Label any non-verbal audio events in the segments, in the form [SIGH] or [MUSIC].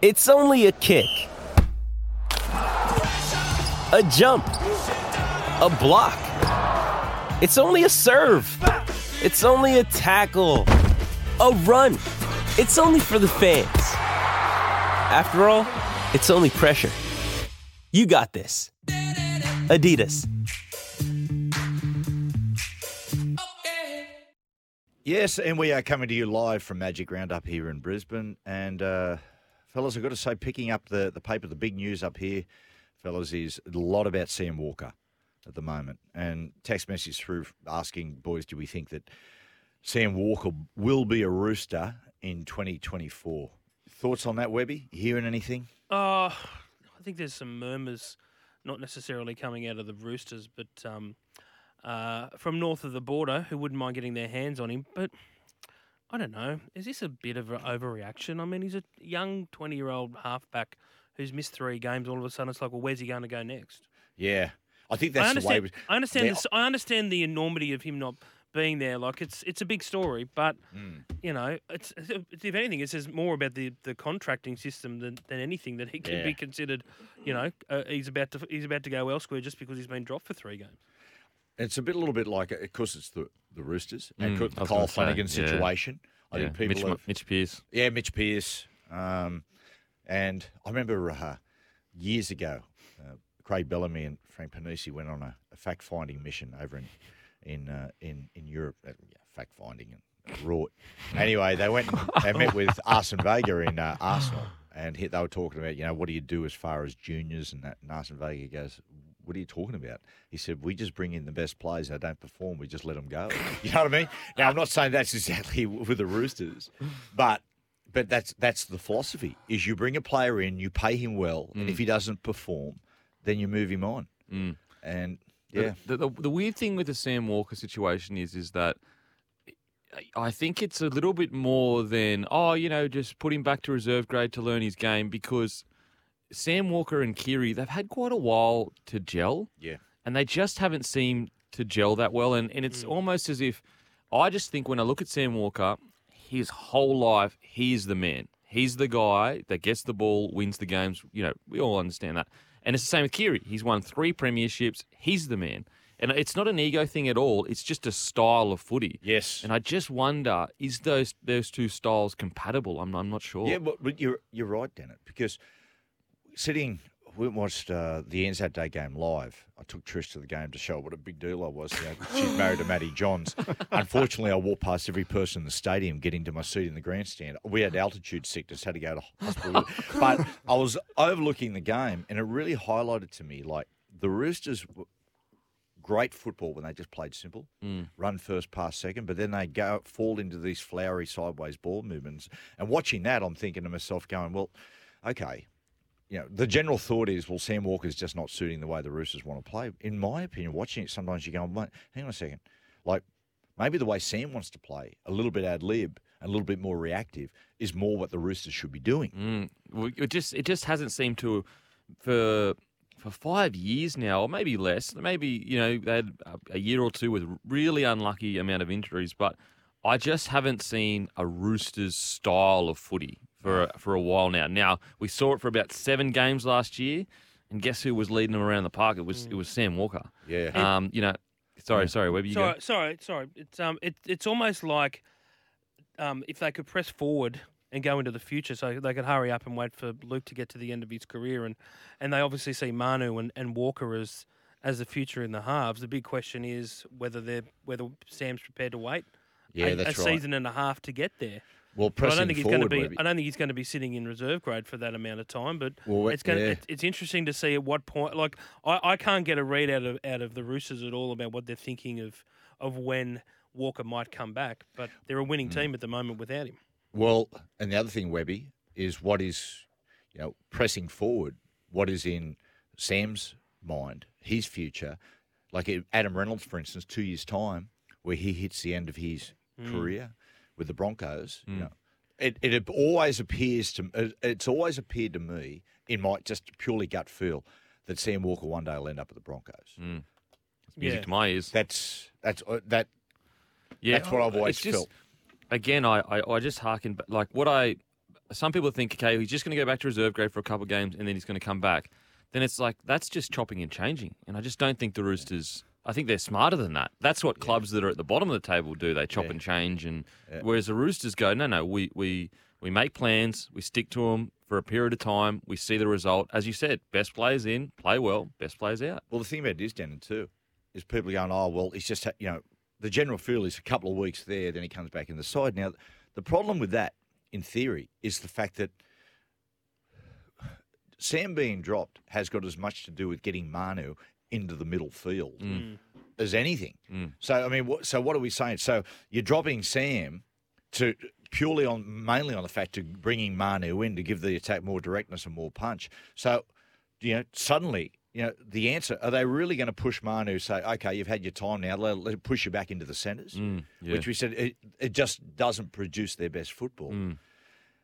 It's only a kick, a jump, a block. It's only a serve. It's only a tackle, a run. It's only for the fans. After all, it's only pressure. You got this. Adidas. Yes, and we are coming to you live from Magic Roundup here in Brisbane. And, uh, fellas, I've got to say, picking up the, the paper, the big news up here, fellas, is a lot about Sam Walker at the moment. And text message through asking, boys, do we think that Sam Walker will be a rooster in 2024? Thoughts on that, Webby? Hearing anything? Uh, I think there's some murmurs, not necessarily coming out of the Roosters, but um, uh, from north of the border who wouldn't mind getting their hands on him. But I don't know. Is this a bit of an overreaction? I mean, he's a young 20 year old halfback who's missed three games. All of a sudden, it's like, well, where's he going to go next? Yeah. I think I that's the way. we- I understand. This, I understand the enormity of him not being there. Like it's it's a big story, but Mm. you know, it's it's- if anything, it says more about the, the contracting system than, than anything that he can Yeah. be considered. You know, uh, he's about to he's about to go elsewhere just because he's been dropped for three games. It's a bit, a little bit like, of course, it's the, the Roosters and Mm, the Kyle gonna say, Flanagan yeah. situation. I yeah. think people Mitch, have, Mitch Pearce. Yeah, Mitch Pearce. Um, and I remember uh, years ago, uh, Craig Bellamy and Frank Ponissi went on a, a fact finding mission over in in uh, in in Europe. Uh, yeah, fact finding and wrought. Anyway, they went. They met with [LAUGHS] Arsene Wenger in uh, Arsenal, and he, they were talking about, you know, what do you do as far as juniors and that. And Arsene Wenger goes. What are you talking about? He said, We just bring in the best players. They don't perform. We just let them go. [LAUGHS] You know what I mean? Now, I'm not saying that's exactly [LAUGHS] with the Roosters, but but that's that's the philosophy. Is you bring a player in, you pay him well, and if he doesn't perform, then you move him on. Mm. And The- yeah, The, the, the weird thing with the Sam Walker situation is, is that I think it's a little bit more than oh, you know, just put him back to reserve grade to learn his game because Sam Walker and Keary they've had quite a while to gel, yeah, and they just haven't seemed to gel that well. And and it's hmm. almost as if I just think when I look at Sam Walker, his whole life he's the man. He's the guy that gets the ball, wins the games. You know, we all understand that. And it's the same with Keary. He's won three premierships. He's the man. And it's not an ego thing at all. It's just a style of footy. yes, And I just wonder, is those those two styles compatible? I'm, I'm not sure. yeah. But, but you're you're right, Denan, because sitting. We watched uh, the Anzac Day game live. I took Trish to the game to show what a big deal I was. You know, she's married to Matty Johns. [LAUGHS] Unfortunately, I walked past every person in the stadium getting to my seat in the grandstand. We had altitude sickness, had to go to hospital. but I was overlooking the game, and it really highlighted to me like the Roosters. were Great football when they just played simple, run first, pass second, but then they go fall into these flowery sideways ball movements. And watching that, I'm thinking to myself, going, "Well, okay, you know, the general thought is, well, Sam Walker's just not suiting the way the Roosters want to play. In my opinion, watching it, sometimes you go, hang on a second. Like, maybe the way Sam wants to play, a little bit ad lib, a little bit more reactive, is more what the Roosters should be doing. Mm, it just it just hasn't seemed to for for five years now, or maybe less. Maybe you know they had a year or two with really unlucky amount of injuries, but I just haven't seen a Roosters style of footy for a, for a while now. Now we saw it for about seven games last year, and guess who was leading them around the park? It was it was Sam Walker. Yeah. Um, you know, sorry, sorry, Webby, you go. Sorry, sorry, sorry. It's um, it, it's almost like um, if they could press forward and go into the future, so they could hurry up and wait for Luke to get to the end of his career, and and they obviously see Manu and, and Walker as as the future in the halves. The big question is whether they're whether Sam's prepared to wait. Yeah, a, a right. season and a half to get there. Well, I don't think he's going to be. Webby. I don't think he's going to be sitting in reserve grade for that amount of time. But Well, it's going. yeah. to It's interesting to see at what point. Like I, I can't get a read out of out of the Roosters at all about what they're thinking of of when Walker might come back. But they're a Mm. winning team at the moment without him. Well, and the other thing, Webby, is what is, you know, pressing forward, what is in Sam's mind, his future. Like Adam Reynolds, for instance, two years' time, where he hits the end of his Mm. career with the Broncos, you mm. know, it, it always appears to it- it's always appeared to me in my just purely gut feel that Sam Walker one day will end up at the Broncos. Mm. It's music Yeah. to my ears. That's that's uh, that Yeah, That's what I've always just, felt. Again, I, I, I just harken, but like what I, some people think, okay, he's just going to go back to reserve grade for a couple of games and then he's going to come back. Then it's like that's just chopping and changing, and I just don't think the Roosters. I think they're smarter than that. That's what clubs that are at the bottom of the table do. They chop and change, and whereas the Roosters go, no, no, we we we make plans, we stick to them for a period of time, we see the result. As you said, best players in, play well, best players out. Well, the thing about it is, Denan, too, is people are going, oh, well, it's just, you know, the general feel is a couple of weeks there, then he comes back in the side. Now, the problem with that, in theory, is the fact that Sam being dropped has got as much to do with getting Manu into the middle field mm. Mm. as anything. Mm. So, I mean, what, so what are we saying? So you're dropping Sam to purely on mainly on the fact of bringing Manu in to give the attack more directness and more punch. So, you know, suddenly, you know, the answer are they really going to push Manu? Say, okay, you've had your time now. Let, let push you back into the centres, Mm, yeah. which we said it, it just doesn't produce their best football.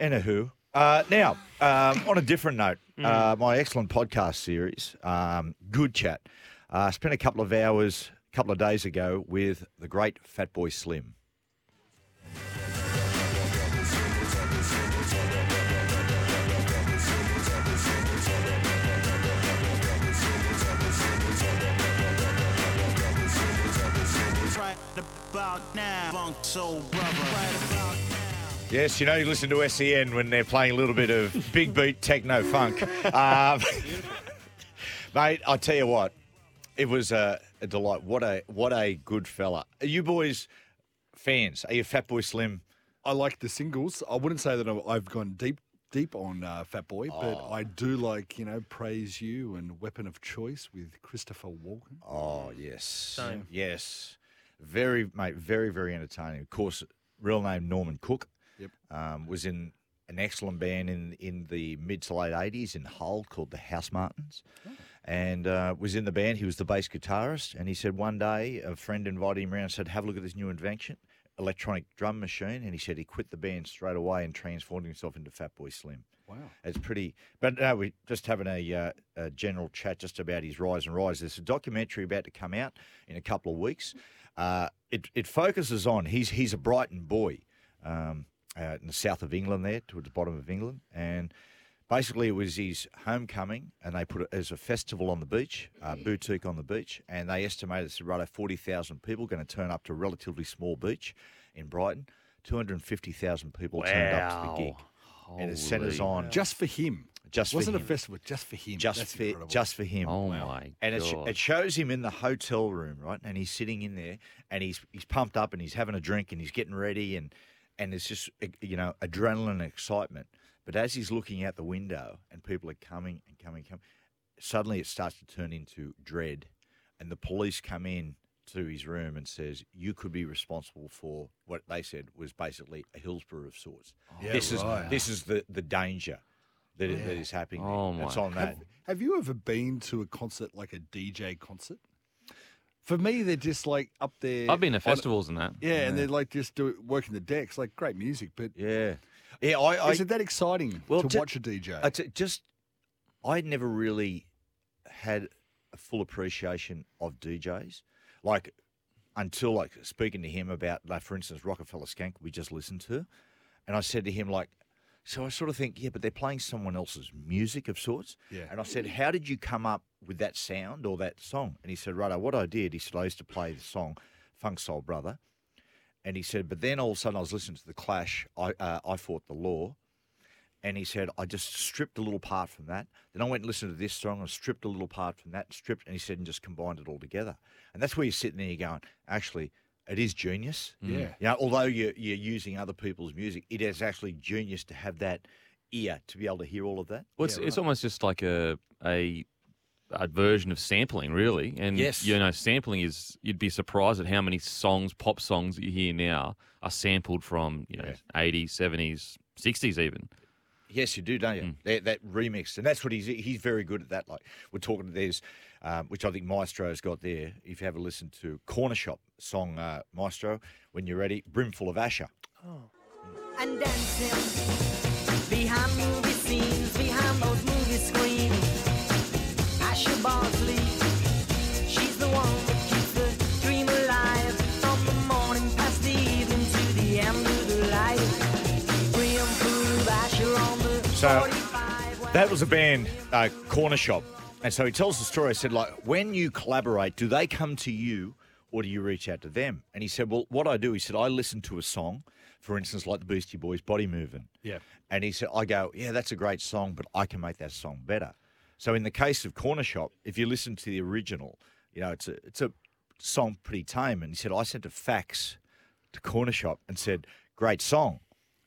Anywho, uh, now um, on a different note, uh, my excellent podcast series, um, Good Chat, uh, spent a couple of hours, a couple of days ago with the great Fatboy Slim. Right about now, funk soul brother. Right about Yes, you know, you listen to SEN when they're playing a little bit of big beat techno funk. Um, [LAUGHS] mate, I tell you what, it was a, a delight. What a what a good fella. Are you boys fans? Are you Fatboy Slim? I like the singles. I wouldn't say that I- I've gone deep deep on uh, Fat Boy, but Oh. I do like you know Praise You and Weapon of Choice with Christopher Walken. Oh yes, Same. yes, very mate, very very entertaining. Of course, real name Norman Cook. Yep. Um, was in an excellent band in in the mid to late eighties in Hull called the Housemartins, and uh, was in the band. He was the bass guitarist, and he said one day a friend invited him around and said, "Have a look at this new invention." Electronic drum machine, and he said he quit the band straight away and transformed himself into Fatboy Slim. Wow. It's pretty, but no, we're just having a, uh, a general chat just about his rise and rise. There's a documentary about to come out in a couple of weeks. Uh, it it focuses on he's he's a Brighton boy, um, uh, in the south of England, there towards the bottom of England, and basically it was his homecoming, and they put it as a festival on the beach, uh, boutique on the beach, and they estimated it's right forty thousand people going to turn up to a relatively small beach in Brighton. Two hundred fifty thousand people turned up to the gig, and it centres Holy. on Just for him. Just for wasn't him. a festival just for him. just That's for incredible. just for him. Oh my and it, god! it shows him in the hotel room, right? And he's sitting in there, and he's he's pumped up, and he's having a drink, and he's getting ready, and and it's just you know adrenaline and excitement. But as he's looking out the window, and people are coming and coming, and coming, suddenly it starts to turn into dread, and the police come in to his room and says, "You could be responsible for what they said was basically a Hillsborough of sorts. Yeah, this right. is this is the the danger." That, that is happening. there. Oh, It's my on that. Have, have you ever been to a concert like a DJ concert? For me, they're just like up there. I've been to on- festivals and that. Yeah, and they're like just do, working the decks, like great music. But Yeah, yeah. I, I is it that exciting Well, to ju- watch a DJ? I uh, t- just I never really had a full appreciation of DJs, like until like speaking to him about, like for instance, Rockefeller Skank we just listened to, and I said to him like. So I sort of think, yeah, but they're playing someone else's music of sorts. Yeah. And I said, how did you come up with that sound or that song? And he said, right, what I did, he said, I used to play the song Funk Soul Brother. And he said, but then all of a sudden I was listening to The Clash, I, uh, I Fought the Law. And he said, I just stripped a little part from that. Then I went and listened to this song and stripped a little part from that, stripped, and he said, and just combined it all together. And that's where you're sitting there, you're going, actually, it is genius. Mm. Yeah. You know, although you're, you're using other people's music, it is actually genius to have that ear to be able to hear all of that. Well, it's, it's almost just like a, a a version of sampling, really. And Yes. you know, sampling is you'd be surprised at how many songs, pop songs that you hear now are sampled from you know eighties, seventies, sixties, even. Yes, you do, don't you? Mm. That, that remix, and that's what he's he's very good at. That, like we're talking, there's, um, which I think Maestro's got there. If you have a listen to Cornershop song, uh, Maestro, when you're ready, brimful of Asha. and dancing behind So that was a band, uh, Cornershop. And so he tells the story. I said, like, when you collaborate, do they come to you or do you reach out to them? And he said, well, what I do, he said, I listen to a song, for instance, like the Beastie Boys, Body Moving. Yeah. And he said, I go, yeah, that's a great song, but I can make that song better. So in the case of Cornershop, if you listen to the original, you know, it's a, it's a song pretty tame. And he said, I sent a fax to Cornershop and said, great song.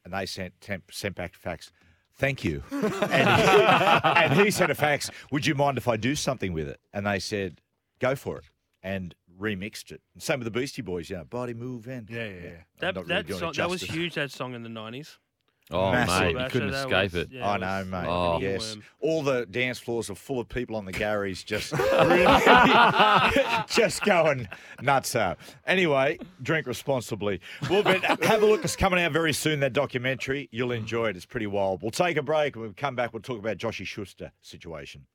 And they sent, temp, sent back fax, thank you. [LAUGHS] and, he, and he sent a fax, would you mind if I do something with it? And they said, go for it. And remixed it. And same with the Beastie Boys, you know, body move in. Yeah, yeah, yeah. I'm That, not really that, doing it song, that was justice. huge, that song in the 90s. Oh, Massive. mate, you couldn't that escape was- it. yeah, I it know, was mate. Oh. Yes. worm. All the dance floors are full of people on the Garys just [LAUGHS] really [LAUGHS] just going nuts out. Anyway, drink responsibly. Well, but [LAUGHS] have a look. It's coming out very soon, that documentary. You'll enjoy it. It's pretty wild. We'll take a break and we'll come back. We'll talk about Joshy Schuster situation.